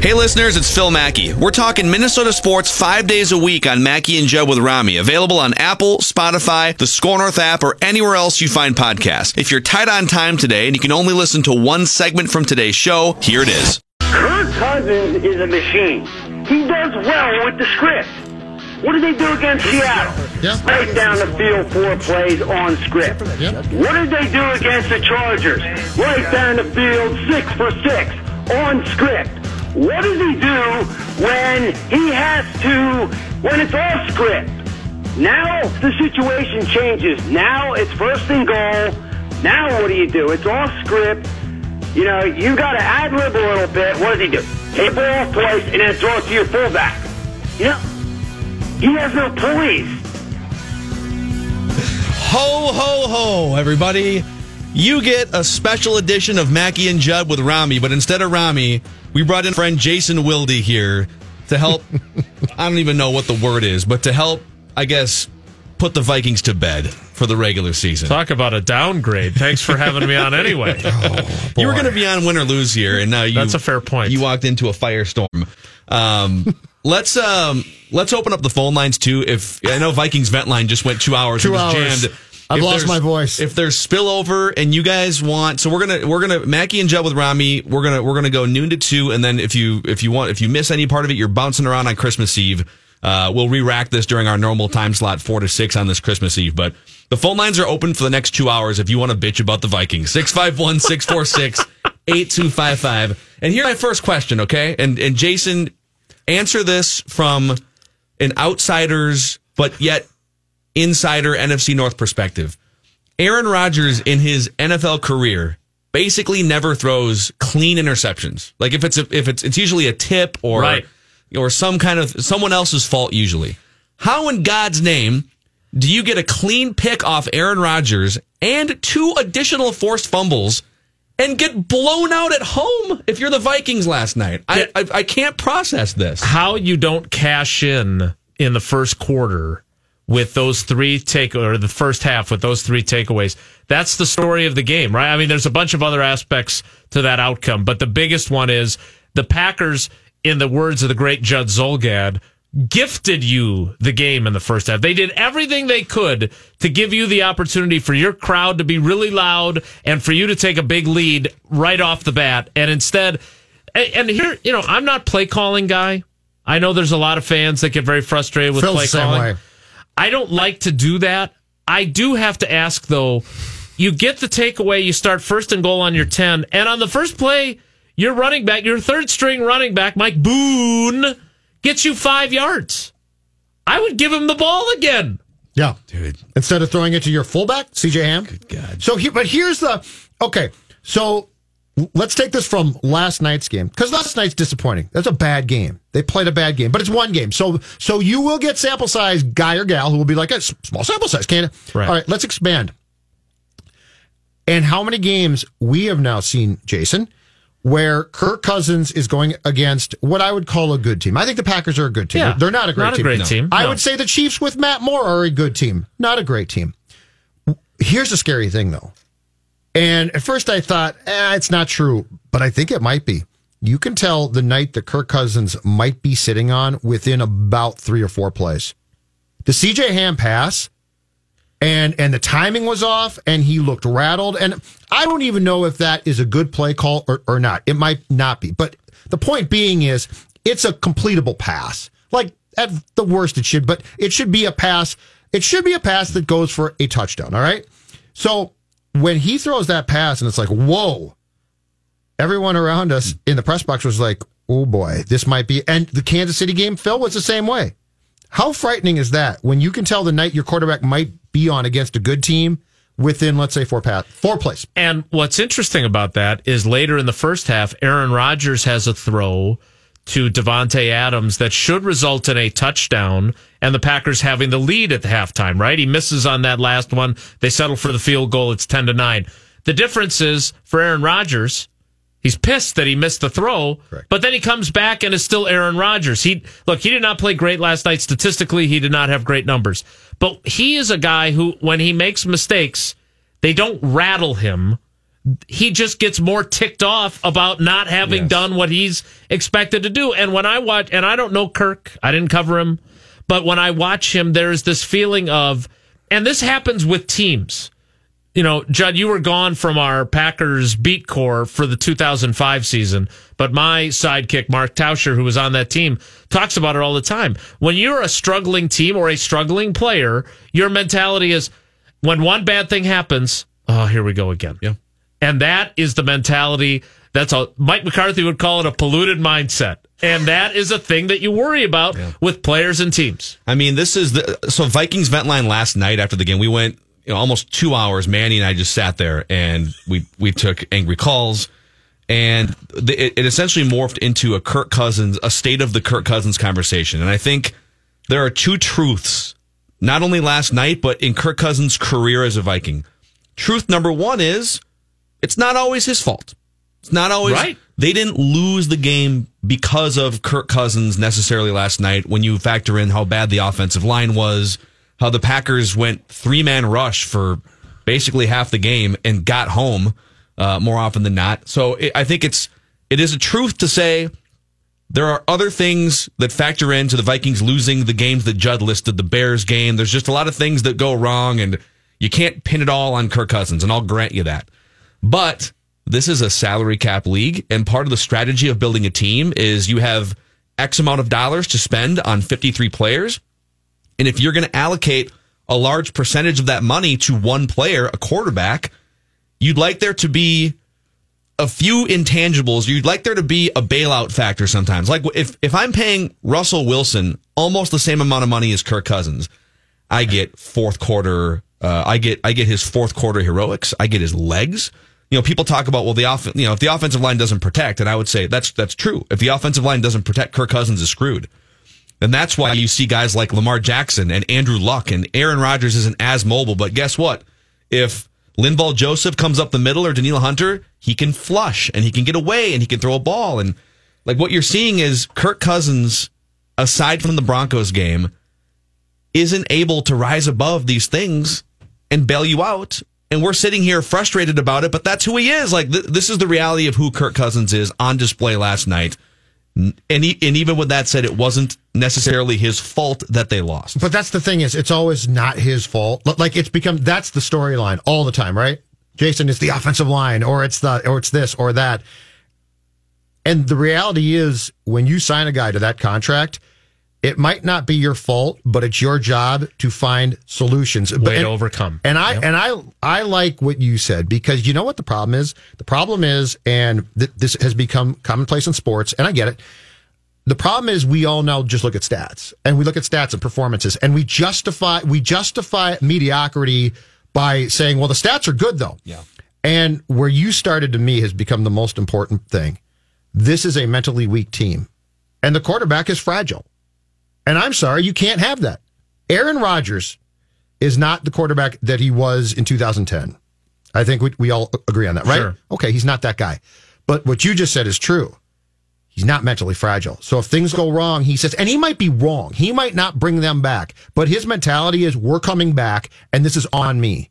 Hey listeners, it's Phil Mackey. We're talking Minnesota sports five days a week on Mackey and Judd with Rami. Available on Apple, Spotify, the SKOR North app, or anywhere else you find podcasts. If you're tight on time today and you can only listen to one segment from today's show, here it is. Kirk Cousins is a machine. He does well with the script. What did they do against Seattle? Yeah. Right down the field, four plays on script. Yep. What did they do against the Chargers? Right down the field, six for six on script. What does he do when he has to, when it's off script? Now the situation changes. Now it's first and goal. Now what do you do? It's off script. You know, you got to ad lib a little bit. What does he do? The ball off twice and then throw it to your fullback. You know, he has no police. Ho, ho, ho, everybody. You get a special edition of Mackey and Judd with Rami, but instead of Rami, we brought in friend Jason Wilde here to help. I don't even know what the word is, but to help, I guess, put the Vikings to bed for the regular season. Talk about a downgrade. Thanks for having me on anyway. you were going to be on win or lose here, and now you. That's a fair point. You walked into a firestorm. Um, let's um, let's open up the phone lines too. If I know Vikings vent line just went two hours, Two and was hours. jammed. I've If lost my voice. If there's spillover and you guys want, so we're gonna we're gonna Mackey and Judd with Rami. We're gonna we're gonna go noon to two, and then if you if you want if you miss any part of it, you're bouncing around on Christmas Eve. Uh, we'll re-rack this during our normal time slot, four to six on this Christmas Eve. But the phone lines are open for the next two hours if you want to bitch about the Vikings. 651 646 8255. And here's my first question, okay? And, and Jason, answer this from an outsider's, but yet insider NFC North perspective. Aaron Rodgers in his NFL career basically never throws clean interceptions. Like if it's a, if it's it's usually a tip or Right. or some kind of someone else's fault usually. How in God's name do you get a clean pick off Aaron Rodgers and two additional forced fumbles and get blown out at home if you're the Vikings last night? I I, I can't process this. How you don't cash in in the first quarter with those three take or the first half with those three takeaways. That's the story of the game, right? I mean, there's a bunch of other aspects to that outcome, but the biggest one is the Packers, in the words of the great Judd Zulgad, gifted you the game in the first half. They did everything they could to give you the opportunity for your crowd to be really loud and for you to take a big lead right off the bat. And instead, and here, you know, I'm not play calling guy. I know there's a lot of fans that get very frustrated with play calling. way. I don't like to do that. I do have to ask though. You get the takeaway. You start first and goal on your ten, and on the first play, your running back, your third string running back, Mike Boone, gets you five yards. I would give him the ball again. Yeah, dude. Instead of throwing it to your fullback, CJ Ham. Good God. So, he, but here's the okay. So let's take this from last night's game because last night's disappointing. That's a bad game. They played a bad game, but it's one game. So, so you will get sample size guy or gal who will be like a small sample size. Can't. Right. All right. Let's expand. And how many games we have now seen, Jason, where Kirk Cousins is going against what I would call a good team. I think the Packers are a good team. Yeah. They're not a great Not a team. great team. I would say the Chiefs with Matt Moore are a good team. Not a great team. Here's the scary thing, though. And at first I thought, eh, it's not true, but I think it might be. You can tell the night that Kirk Cousins might be sitting on within about three or four plays. The CJ Ham pass and and the timing was off, and he looked rattled. And I don't even know if that is a good play call or, or not. It might not be, but the point being is, it's a completable pass. Like at the worst, it should, but it should be a pass. It should be a pass that goes for a touchdown. All right. So when he throws that pass, and it's like, whoa, everyone around us in the press box was like, oh boy, this might be. And the Kansas City game, Phil, was the same way. How frightening is that when you can tell the night your quarterback might be on against a good team within, let's say, four pass, four plays? And what's interesting about that is later in the first half, Aaron Rodgers has a throw to Davante Adams that should result in a touchdown and the Packers having the lead at the halftime, right? He misses on that last one. They settle for the field goal. It's 10 to 9. The difference is for Aaron Rodgers, he's pissed that he missed the throw, Correct. but then he comes back and is still Aaron Rodgers. He look, he did not play great last night statistically. He did not have great numbers. But he is a guy who when he makes mistakes, they don't rattle him he just gets more ticked off about not having Yes. done what he's expected to do. And when I watch, and I don't know Kirk, I didn't cover him, but when I watch him, there's this feeling of, and this happens with teams. You know, Judd, you were gone from our Packers beat corps for the 2005 season, but my sidekick, Mark Tauscher, who was on that team, talks about it all the time. When you're a struggling team or a struggling player, your mentality is when one bad thing happens, oh, here we go again. Yeah. And that is the mentality. That's a Mike McCarthy would call it a polluted mindset. And that is a thing that you worry about with players and teams. I mean, this is the so Vikings vent line last night after the game. We went you know, almost two hours. Manny and I just sat there and we we took angry calls, and the, it, it essentially morphed into a Kirk Cousins, a state of the Kirk Cousins conversation. And I think there are two truths, not only last night but in Kirk Cousins' career as a Viking. Truth number one is it's not always his fault. It's not always Right. They didn't lose the game because of Kirk Cousins necessarily last night. When you factor in how bad the offensive line was, how the Packers went three man rush for basically half the game and got home uh, more often than not. So it, I think it's it is a truth to say there are other things that factor into the Vikings losing the games that Judd listed, the Bears game. There's just a lot of things that go wrong, and you can't pin it all on Kirk Cousins, and I'll grant you that. But this is a salary cap league, and part of the strategy of building a team is you have X amount of dollars to spend on 53 players. And if you're going to allocate a large percentage of that money to one player, a quarterback, you'd like there to be a few intangibles. You'd like there to be a bailout factor sometimes. Like if if I'm paying Russell Wilson almost the same amount of money as Kirk Cousins, I get fourth quarter. Uh, I get I get his fourth quarter heroics. I get his legs. You know, people talk about well, the off. You know, if the offensive line doesn't protect, and I would say that's that's true. If the offensive line doesn't protect, Kirk Cousins is screwed. And that's why you see guys like Lamar Jackson and Andrew Luck and Aaron Rodgers isn't as mobile. But guess what? If Linval Joseph comes up the middle or Danielle Hunter, he can flush and he can get away and he can throw a ball. And like what you're seeing is Kirk Cousins, aside from the Broncos game, isn't able to rise above these things and bail you out. And we're sitting here frustrated about it, but that's who he is. Like th- this is the reality of who Kirk Cousins is on display last night. And, he, and even with that said, it wasn't necessarily his fault that they lost. But that's the thing is, it's always not his fault. Like it's become that's the storyline all the time, right? Jason, it's the offensive line, or it's the, or it's this, or that. And the reality is, when you sign a guy to that contract, it might not be your fault, but it's your job to find solutions. But- Way to and- overcome. And I and I I like what you said because you know what the problem is. The problem is, and th- this has become commonplace in sports, and I get it. The problem is we all now just look at stats and we look at stats and performances and we justify we justify mediocrity by saying, well, the stats are good though. Yeah. And where you started to me has become the most important thing. This is a mentally weak team. And the quarterback is fragile. And I'm sorry, you can't have that. Aaron Rodgers is not the quarterback that he was in 2010. I think we, we all agree on that, right? Sure. Okay, he's not that guy. But what you just said is true. He's not mentally fragile. So if things go wrong, he says, and he might be wrong. He might not bring them back, but his mentality is we're coming back and this is on me.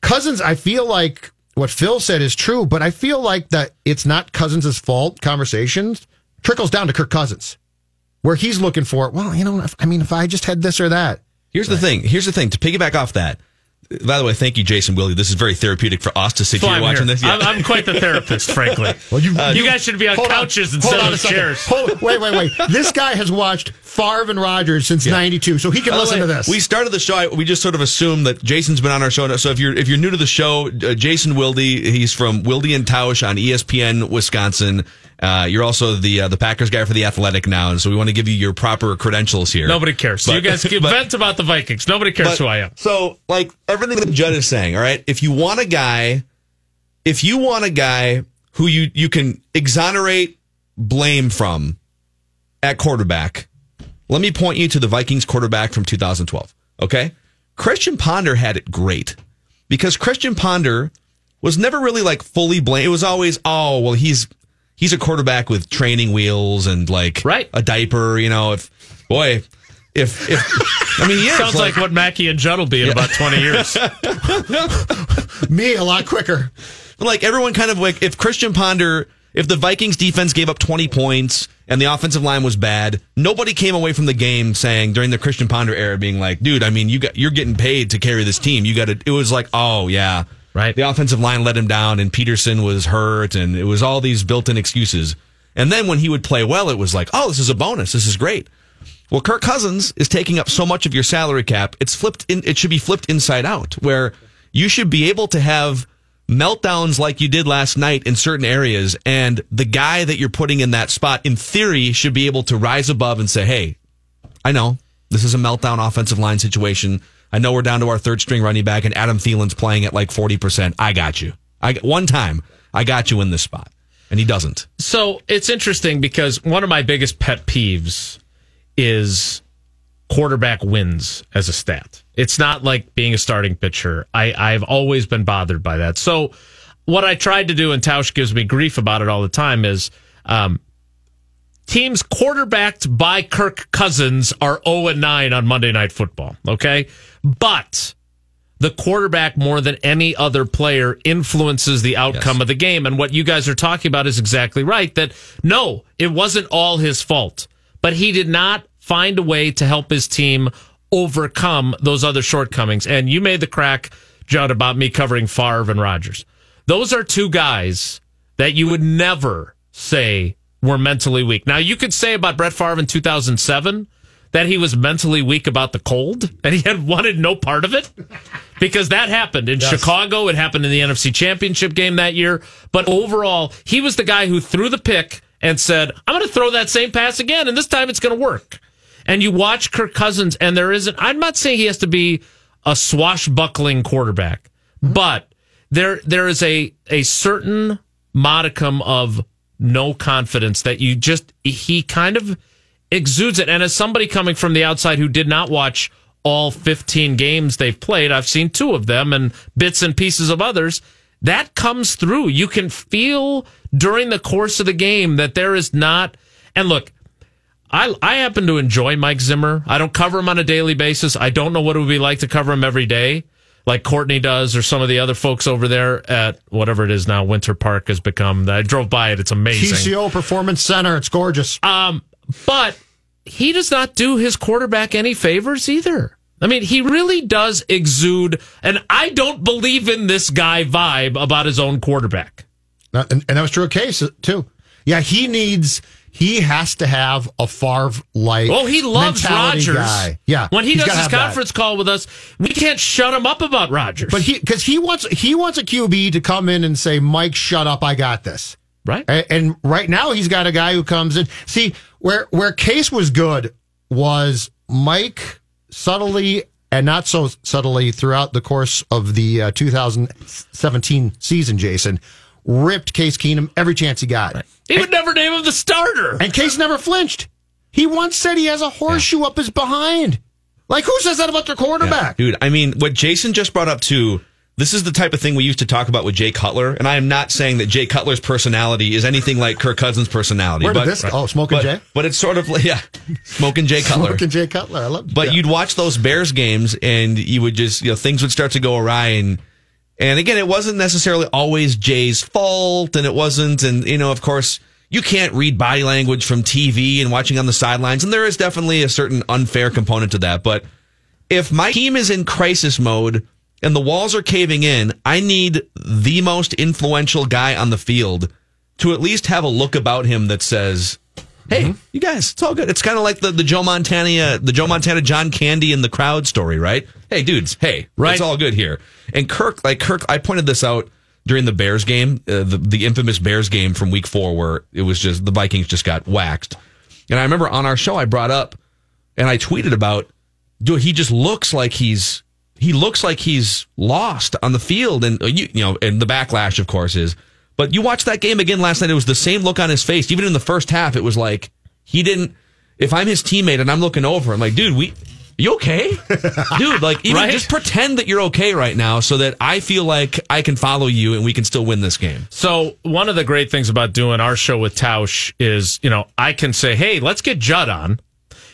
Cousins, I feel like what Phil said is true, but I feel like that it's not Cousins' fault. Conversations trickles down to Kirk Cousins, where he's looking for, well, you know, if, I mean, if I just had this or that, Here's the thing. Here's the thing. To piggyback off that, by the way, thank you, Jason Willie. This is very therapeutic for us to sit That's why here I'm watching here. this. Yeah. I'm, I'm quite the therapist, frankly. Well, you- you guys should be on Hold couches Hold instead on of chairs. Hold, wait, wait, wait. This guy has watched Favre and Rodgers since '92, so he can By listen way, to this. We started the show. I- We just sort of assumed that Jason's been on our show. So if you're if you're new to the show, uh, Jason Wilde, he's from Wilde and Tausch on ESPN Wisconsin. Uh, you're also the uh, the Packers guy for the Athletic now, and so we want to give you your proper credentials here. Nobody cares. So you guys give but- vent about the Vikings. Nobody cares But- who I am. So, like everything that Judd is saying, all right. If you want a guy, if you want a guy who you you can exonerate blame from at quarterback, let me point you to the Vikings quarterback from 2012. Okay, Christian Ponder had it great because Christian Ponder was never really like fully blamed. It was always, oh well, he's he's a quarterback with training wheels and like Right. a diaper. You know, if boy. If, if I mean, he is, Sounds like, what Mackey and Judd will be in about 20 years. Me a lot quicker. like everyone kind of like if Christian Ponder, if the Vikings defense gave up 20 points and the offensive line was bad, nobody came away from the game saying during the Christian Ponder era being like, dude, I mean, you got you're getting paid to carry this team. You got to. It was like, oh yeah, Right. The offensive line let him down, and Peterson was hurt, and it was all these built-in excuses. And then when he would play well, it was like, oh, this is a bonus. This is great. Well, Kirk Cousins is taking up so much of your salary cap. It's flipped in, it should be flipped inside out where you should be able to have meltdowns like you did last night in certain areas. And the guy that you're putting in that spot, in theory, should be able to rise above and say, Hey, I know this is a meltdown offensive line situation. I know we're down to our third string running back and Adam Thielen's playing at like 40%. I got you. I one time I got you in this spot and he doesn't. So it's interesting because one of my biggest pet peeves is quarterback wins as a stat. It's not like being a starting pitcher. I, I've always been bothered by that. So what I tried to do, and Tausch gives me grief about it all the time, is um, teams quarterbacked by Kirk Cousins are 0 and 9 on Monday Night Football. Okay. But the quarterback more than any other player influences the outcome Yes. of the game. And what you guys are talking about is exactly right that no, it wasn't all his fault, but he did not find a way to help his team overcome those other shortcomings. And you made the crack, Judd, about me covering Favre and Rodgers. Those are two guys that you would never say were mentally weak. Now, you could say about Brett Favre in 2007 that he was mentally weak about the cold and he had wanted no part of it because that happened in Chicago. It happened in the NFC Championship game that year. But overall, he was the guy who threw the pick and said, I'm going to throw that same pass again, and this time it's going to work. And you watch Kirk Cousins, and there isn't, I'm not saying he has to be a swashbuckling quarterback, mm-hmm. but there there is a, a certain modicum of no confidence that you just, he kind of exudes it. And as somebody coming from the outside who did not watch all 15 games they've played, I've seen two of them and bits and pieces of others. That comes through. You can feel during the course of the game that there is not. And look, I I happen to enjoy Mike Zimmer. I don't cover him on a daily basis. I don't know what it would be like to cover him every day, like Courtney does, or some of the other folks over there at whatever it is now. Winter Park has become. I drove by it. It's amazing. TCO Performance Center. It's gorgeous. Um, but he does not do his quarterback any favors either. I mean, he really does exude, and I don't believe in this guy vibe about his own quarterback. And, and that was true of Case uh, too. Yeah, he needs. He has to have a Favre like. Oh, he loves Rodgers. Guy. Yeah, When he does his have that. conference call with us, we can't shut him up about Rodgers. but he because he wants he wants a QB to come in and say, "Mike, shut up, I got this." right? A- And right now he's got a guy who comes in. See where where Case was good was Mike subtly and not so subtly throughout the course of the uh, 2017 season. Jason ripped Case Keenum every chance he got, He would never name him the starter. and Case never flinched. He once said he has a horseshoe up his behind. Like who says that about their quarterback? Dude, I mean, what Jason just brought up too, this is the type of thing we used to talk about with Jay Cutler. And I am not saying that Jay Cutler's personality is anything like Kirk Cousins' personality. Where did but, this? Oh, Smoking Jay. But it's sort of like, yeah, smoking Jay Cutler. Smoking Jay Cutler. I love. But yeah. you'd watch those Bears games and you would just, you know, things would start to go awry. And, and again, it wasn't necessarily always Jay's fault. And it wasn't. And, you know, of course, you can't read body language from TV and watching on the sidelines. And there is definitely a certain unfair component to that. But if my team is in crisis mode and the walls are caving in, I need the most influential guy on the field to at least have a look about him that says, "Hey, Mm-hmm. you guys, it's all good." It's kind of like the, the Joe Montana, the Joe Montana John Candy in the crowd story, right? Hey, dudes, hey, Right. it's all good here. And Kirk, like Kirk, I pointed this out during the Bears game, uh, the the infamous Bears game from Week Four, where it was just the Vikings just got waxed. And I remember on our show, I brought up and I tweeted about, dude, he just looks like he's he looks like he's lost on the field, and uh, you, you know, and the backlash, of course, is. But you watched that game again last night. It was the same look on his face. Even in the first half, it was like he didn't. If I'm his teammate and I'm looking over, I'm like, dude, we. You okay, dude? Like, even Right? just pretend that you're okay right now, so that I feel like I can follow you and we can still win this game. So one of the great things about doing our show with Tausch is, you know, I can say, "Hey, let's get Judd on."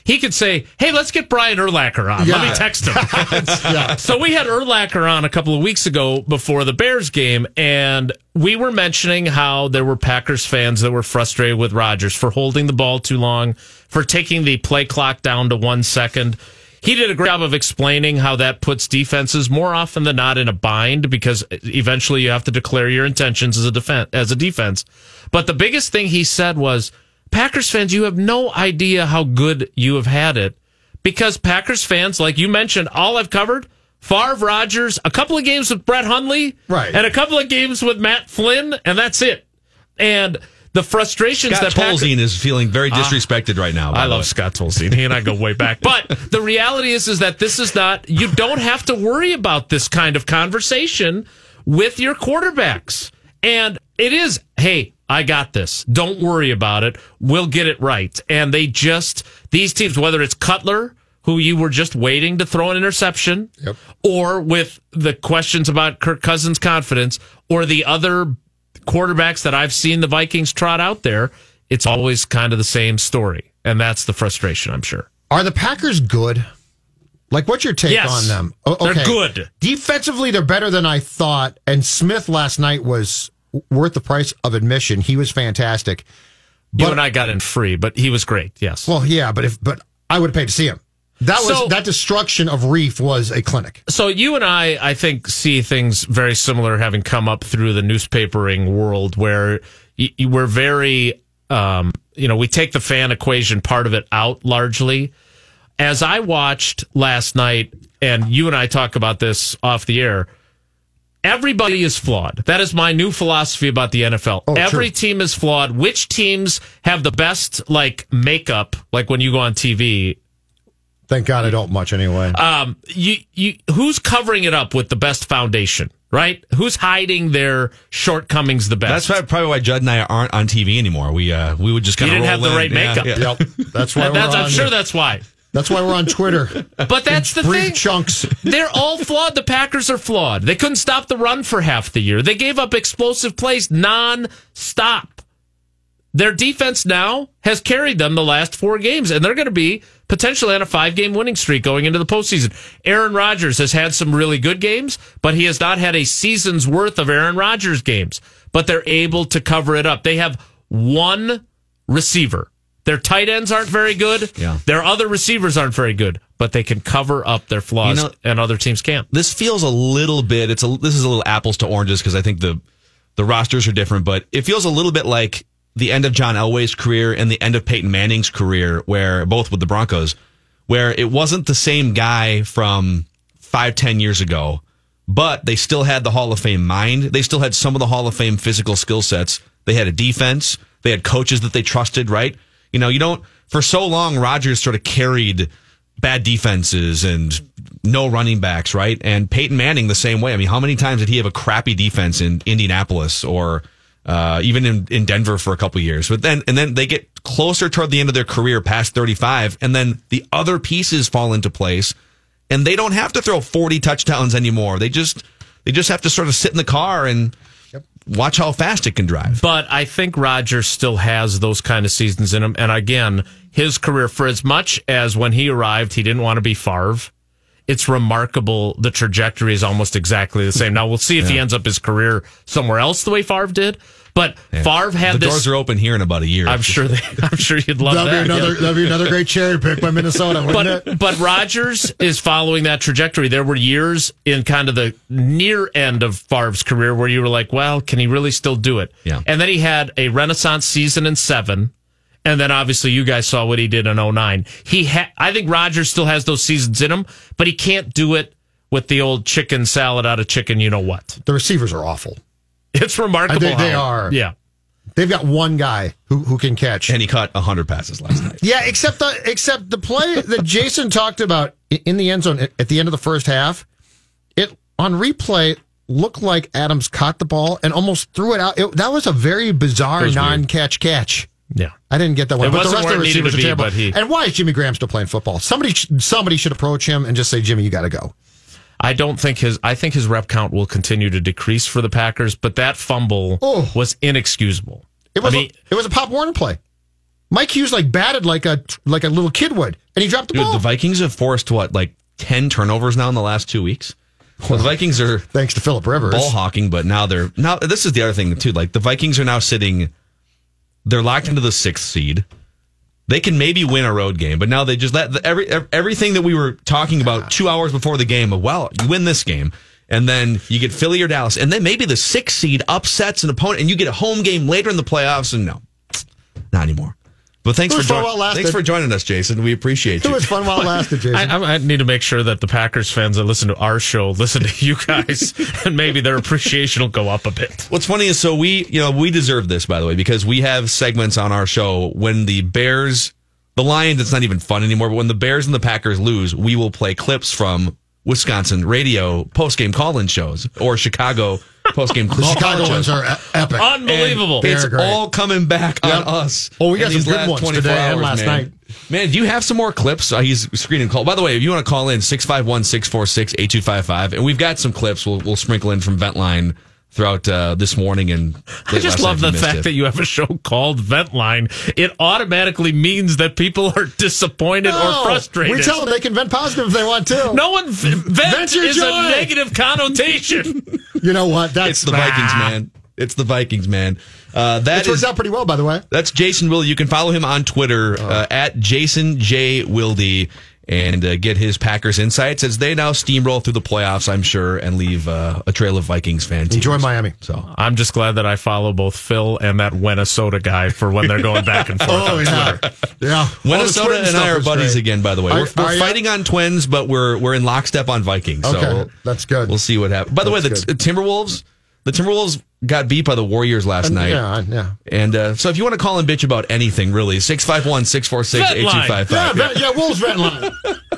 He could say, "Hey, let's get Brian Urlacher on." Let me text him. So we had Urlacher on a couple of weeks ago before the Bears game, and we were mentioning how there were Packers fans that were frustrated with Rodgers for holding the ball too long, for taking the play clock down to one second. He did a great job of explaining how that puts defenses more often than not in a bind because eventually you have to declare your intentions as a defense as a defense. But the biggest thing he said was, Packers fans, you have no idea how good you have had it because Packers fans, like you mentioned, all I've covered. Favre, Rodgers, a couple of games with Brett Hundley, Right. and a couple of games with Matt Flynn, and that's it. And the frustrations Scott that Tolzien is feeling very ah, disrespected right now. I love way. Scott Tolzien. He and I go way back. But the reality is, is that this is not. You don't have to worry about this kind of conversation with your quarterbacks, and it is. Hey, I got this. Don't worry about it. We'll get it right. And they just these teams, whether it's Cutler. Who you were just waiting to throw an interception, Yep. or with the questions about Kirk Cousins' confidence, or the other quarterbacks that I've seen the Vikings trot out there, it's always kind of the same story. And that's the frustration, I'm sure. Are the Packers good? Like, what's your take Yes. on them? O- They're good. Defensively, they're better than I thought. And Smith last night was worth the price of admission. He was fantastic. you But- and I got in free, but he was great. Yes. Well, yeah, but if but I would have paid to see him. That was So- that destruction of Reiff was a clinic. so you and I, I think, see things very similar, having come up through the newspapering world, where y- we're very, um, you know, we take the fan equation part of it out largely. As I watched last night, and you and I talk about this off the air. Everybody is flawed. That is my new philosophy about the NFL. Oh, Every true. team is flawed. Which teams have the best like makeup, like when you go on TV, Thank God I don't much anyway. um, you, you, who's covering it up with the best foundation, right? Who's hiding their shortcomings the best? why- probably why Judd and I aren't on TV anymore. We uh, we would just kind of didn't have the right makeup. yep, that's why we're That's, on. I'm sure that's why. that's why we're on Twitter. But that's the Brief thing. chunks. They're all flawed. The Packers are flawed. They couldn't stop the run for half the year. They gave up explosive plays non-stop. Their defense now has carried them the last four games, and they're going to be potentially on a five-game winning streak going into the postseason. Aaron Rodgers has had some really good games, but he has not had a season's worth of Aaron Rodgers games. But they're able to cover it up. They have one receiver. Their tight ends aren't very good. Yeah. Their other receivers aren't very good, but they can cover up their flaws, You know- and other teams can't. this feels a little bit. It's a this is a little apples to oranges because I think the the rosters are different, but it feels a little bit like the end of John Elway's career and the end of Peyton Manning's career, where both with the Broncos, where it wasn't the same guy from five ten years ago, but they still had the Hall of Fame mind. They still had some of the Hall of Fame physical skill sets. They had a defense. They had coaches that they trusted. Right? You know, you don't. For so long, Rodgers sort of carried bad defenses and no running backs, right? And Peyton Manning the same way. I mean, how many times did he have a crappy defense in Indianapolis or uh, even in, in Denver for a couple years? But then and then they get closer toward the end of their career, past thirty five, and then the other pieces fall into place, and they don't have to throw forty touchdowns anymore. They just they just have to sort of sit in the car and watch how fast it can drive. But I think Rodgers still has those kind of seasons in him. And again, his career, for as much as when he arrived, he didn't want to be Favre, it's remarkable. The trajectory is almost exactly the same. Now, we'll see if he ends up his career somewhere else the way Favre did. But Favre had the this. doors are open here in about a year. I'm sure they. I'm sure you'd love That'd that. be another. That'd be another great cherry pick by Minnesota, wouldn't but it? but Rodgers is following that trajectory. There were years in kind of the near end of Favre's career where you were like, well, can he really still do it? Yeah. And then he had a renaissance season in seven. And then obviously you guys saw what he did in 09. He ha- I think Rodgers still has those seasons in him, but he can't do it with the old chicken salad out of chicken, you know what? The receivers are awful. It's remarkable. I think they are. Yeah. They've got one guy who, who can catch. and he caught 100 passes last night. Yeah, except the except the play that Jason talked about in the end zone at at the end of the first half. It on replay looked like Adams caught the ball and almost threw it out. It, that was a very bizarre non-catch catch. Yeah. I didn't get that one. It but the wasn't rest of the where it needed receivers to are be, terrible. but he- And why is Jimmy Graham still playing football? Somebody somebody should approach him and just say, Jimmy, you got to go. I don't think his I think his rep count will continue to decrease for the Packers, but that fumble Oh. was inexcusable. It was I mean, a, it was a Pop Warner play. Mike Hughes like batted like a like a little kid would, and he dropped the Dude, ball. the Vikings have forced what, like 10 turnovers now in the last two weeks? Well, the Vikings are Thanks to Philip Rivers. ball hawking, but now they're now. This is the other thing too. Like the Vikings are now sitting, they're locked into the sixth seed. They can maybe win a road game, but now they just let the, every everything that we were talking about two hours before the game. Of well, you win this game, and then you get Philly or Dallas, and then maybe the sixth seed upsets an opponent, and you get a home game later in the playoffs. And no, not anymore. But thanks for was fun joining. while it lasted. Thanks for joining us, Jason. We appreciate It you. It was fun while it lasted, Jason. I, I I need to make sure that the Packers fans that listen to our show listen to you guys, and maybe their appreciation will go up a bit. What's funny is so we, you know, we deserve this by the way because we have segments on our show when the Bears, the Lions, it's not even fun anymore. But when the Bears and the Packers lose, we will play clips from Wisconsin radio post game call in shows or Chicago post game the call Chicago ones are epic. Unbelievable. They're It's great. all coming back on us. Oh, we got some these good ones 24 today and hours, last man. night. Man, do you have some more clips? Uh, he's screening call. By the way, if you want to call in, 651 646 8255. And we've got some clips we'll, we'll sprinkle in from Ventline throughout uh, this morning. And I just love the fact that that you have a show called Ventline. It automatically means that people are disappointed or frustrated. We tell them they can vent positive if they want to. no one v- vent Vent your is joy. a negative connotation. You know what? That's It's the Vikings, man. It's the Vikings, man. Uh, that It works is out pretty well, by the way. that's Jason Wilde. You can follow him on Twitter Oh. uh, at Jason J Wilde and uh, get his Packers insights as they now steamroll through the playoffs. I'm sure and leave uh, a trail of Vikings fans. Enjoy Miami. So I'm just glad that I follow both Phil and that Minnesota guy for when they're going back and forth. Oh on yeah, Twitter. yeah. Minnesota and I are buddies great. again. By the way, Are- we're, we're are ya? fighting on twins, but we're we're in lockstep on Vikings. Okay, so that's good. we'll see what happens. By the way, the That's t- Timberwolves, the Timberwolves got beat by the Warriors last night. Yeah, yeah. And uh, so if you want to call and bitch about anything, really, 651 646 8255. Yeah, yeah, Wolves vent line.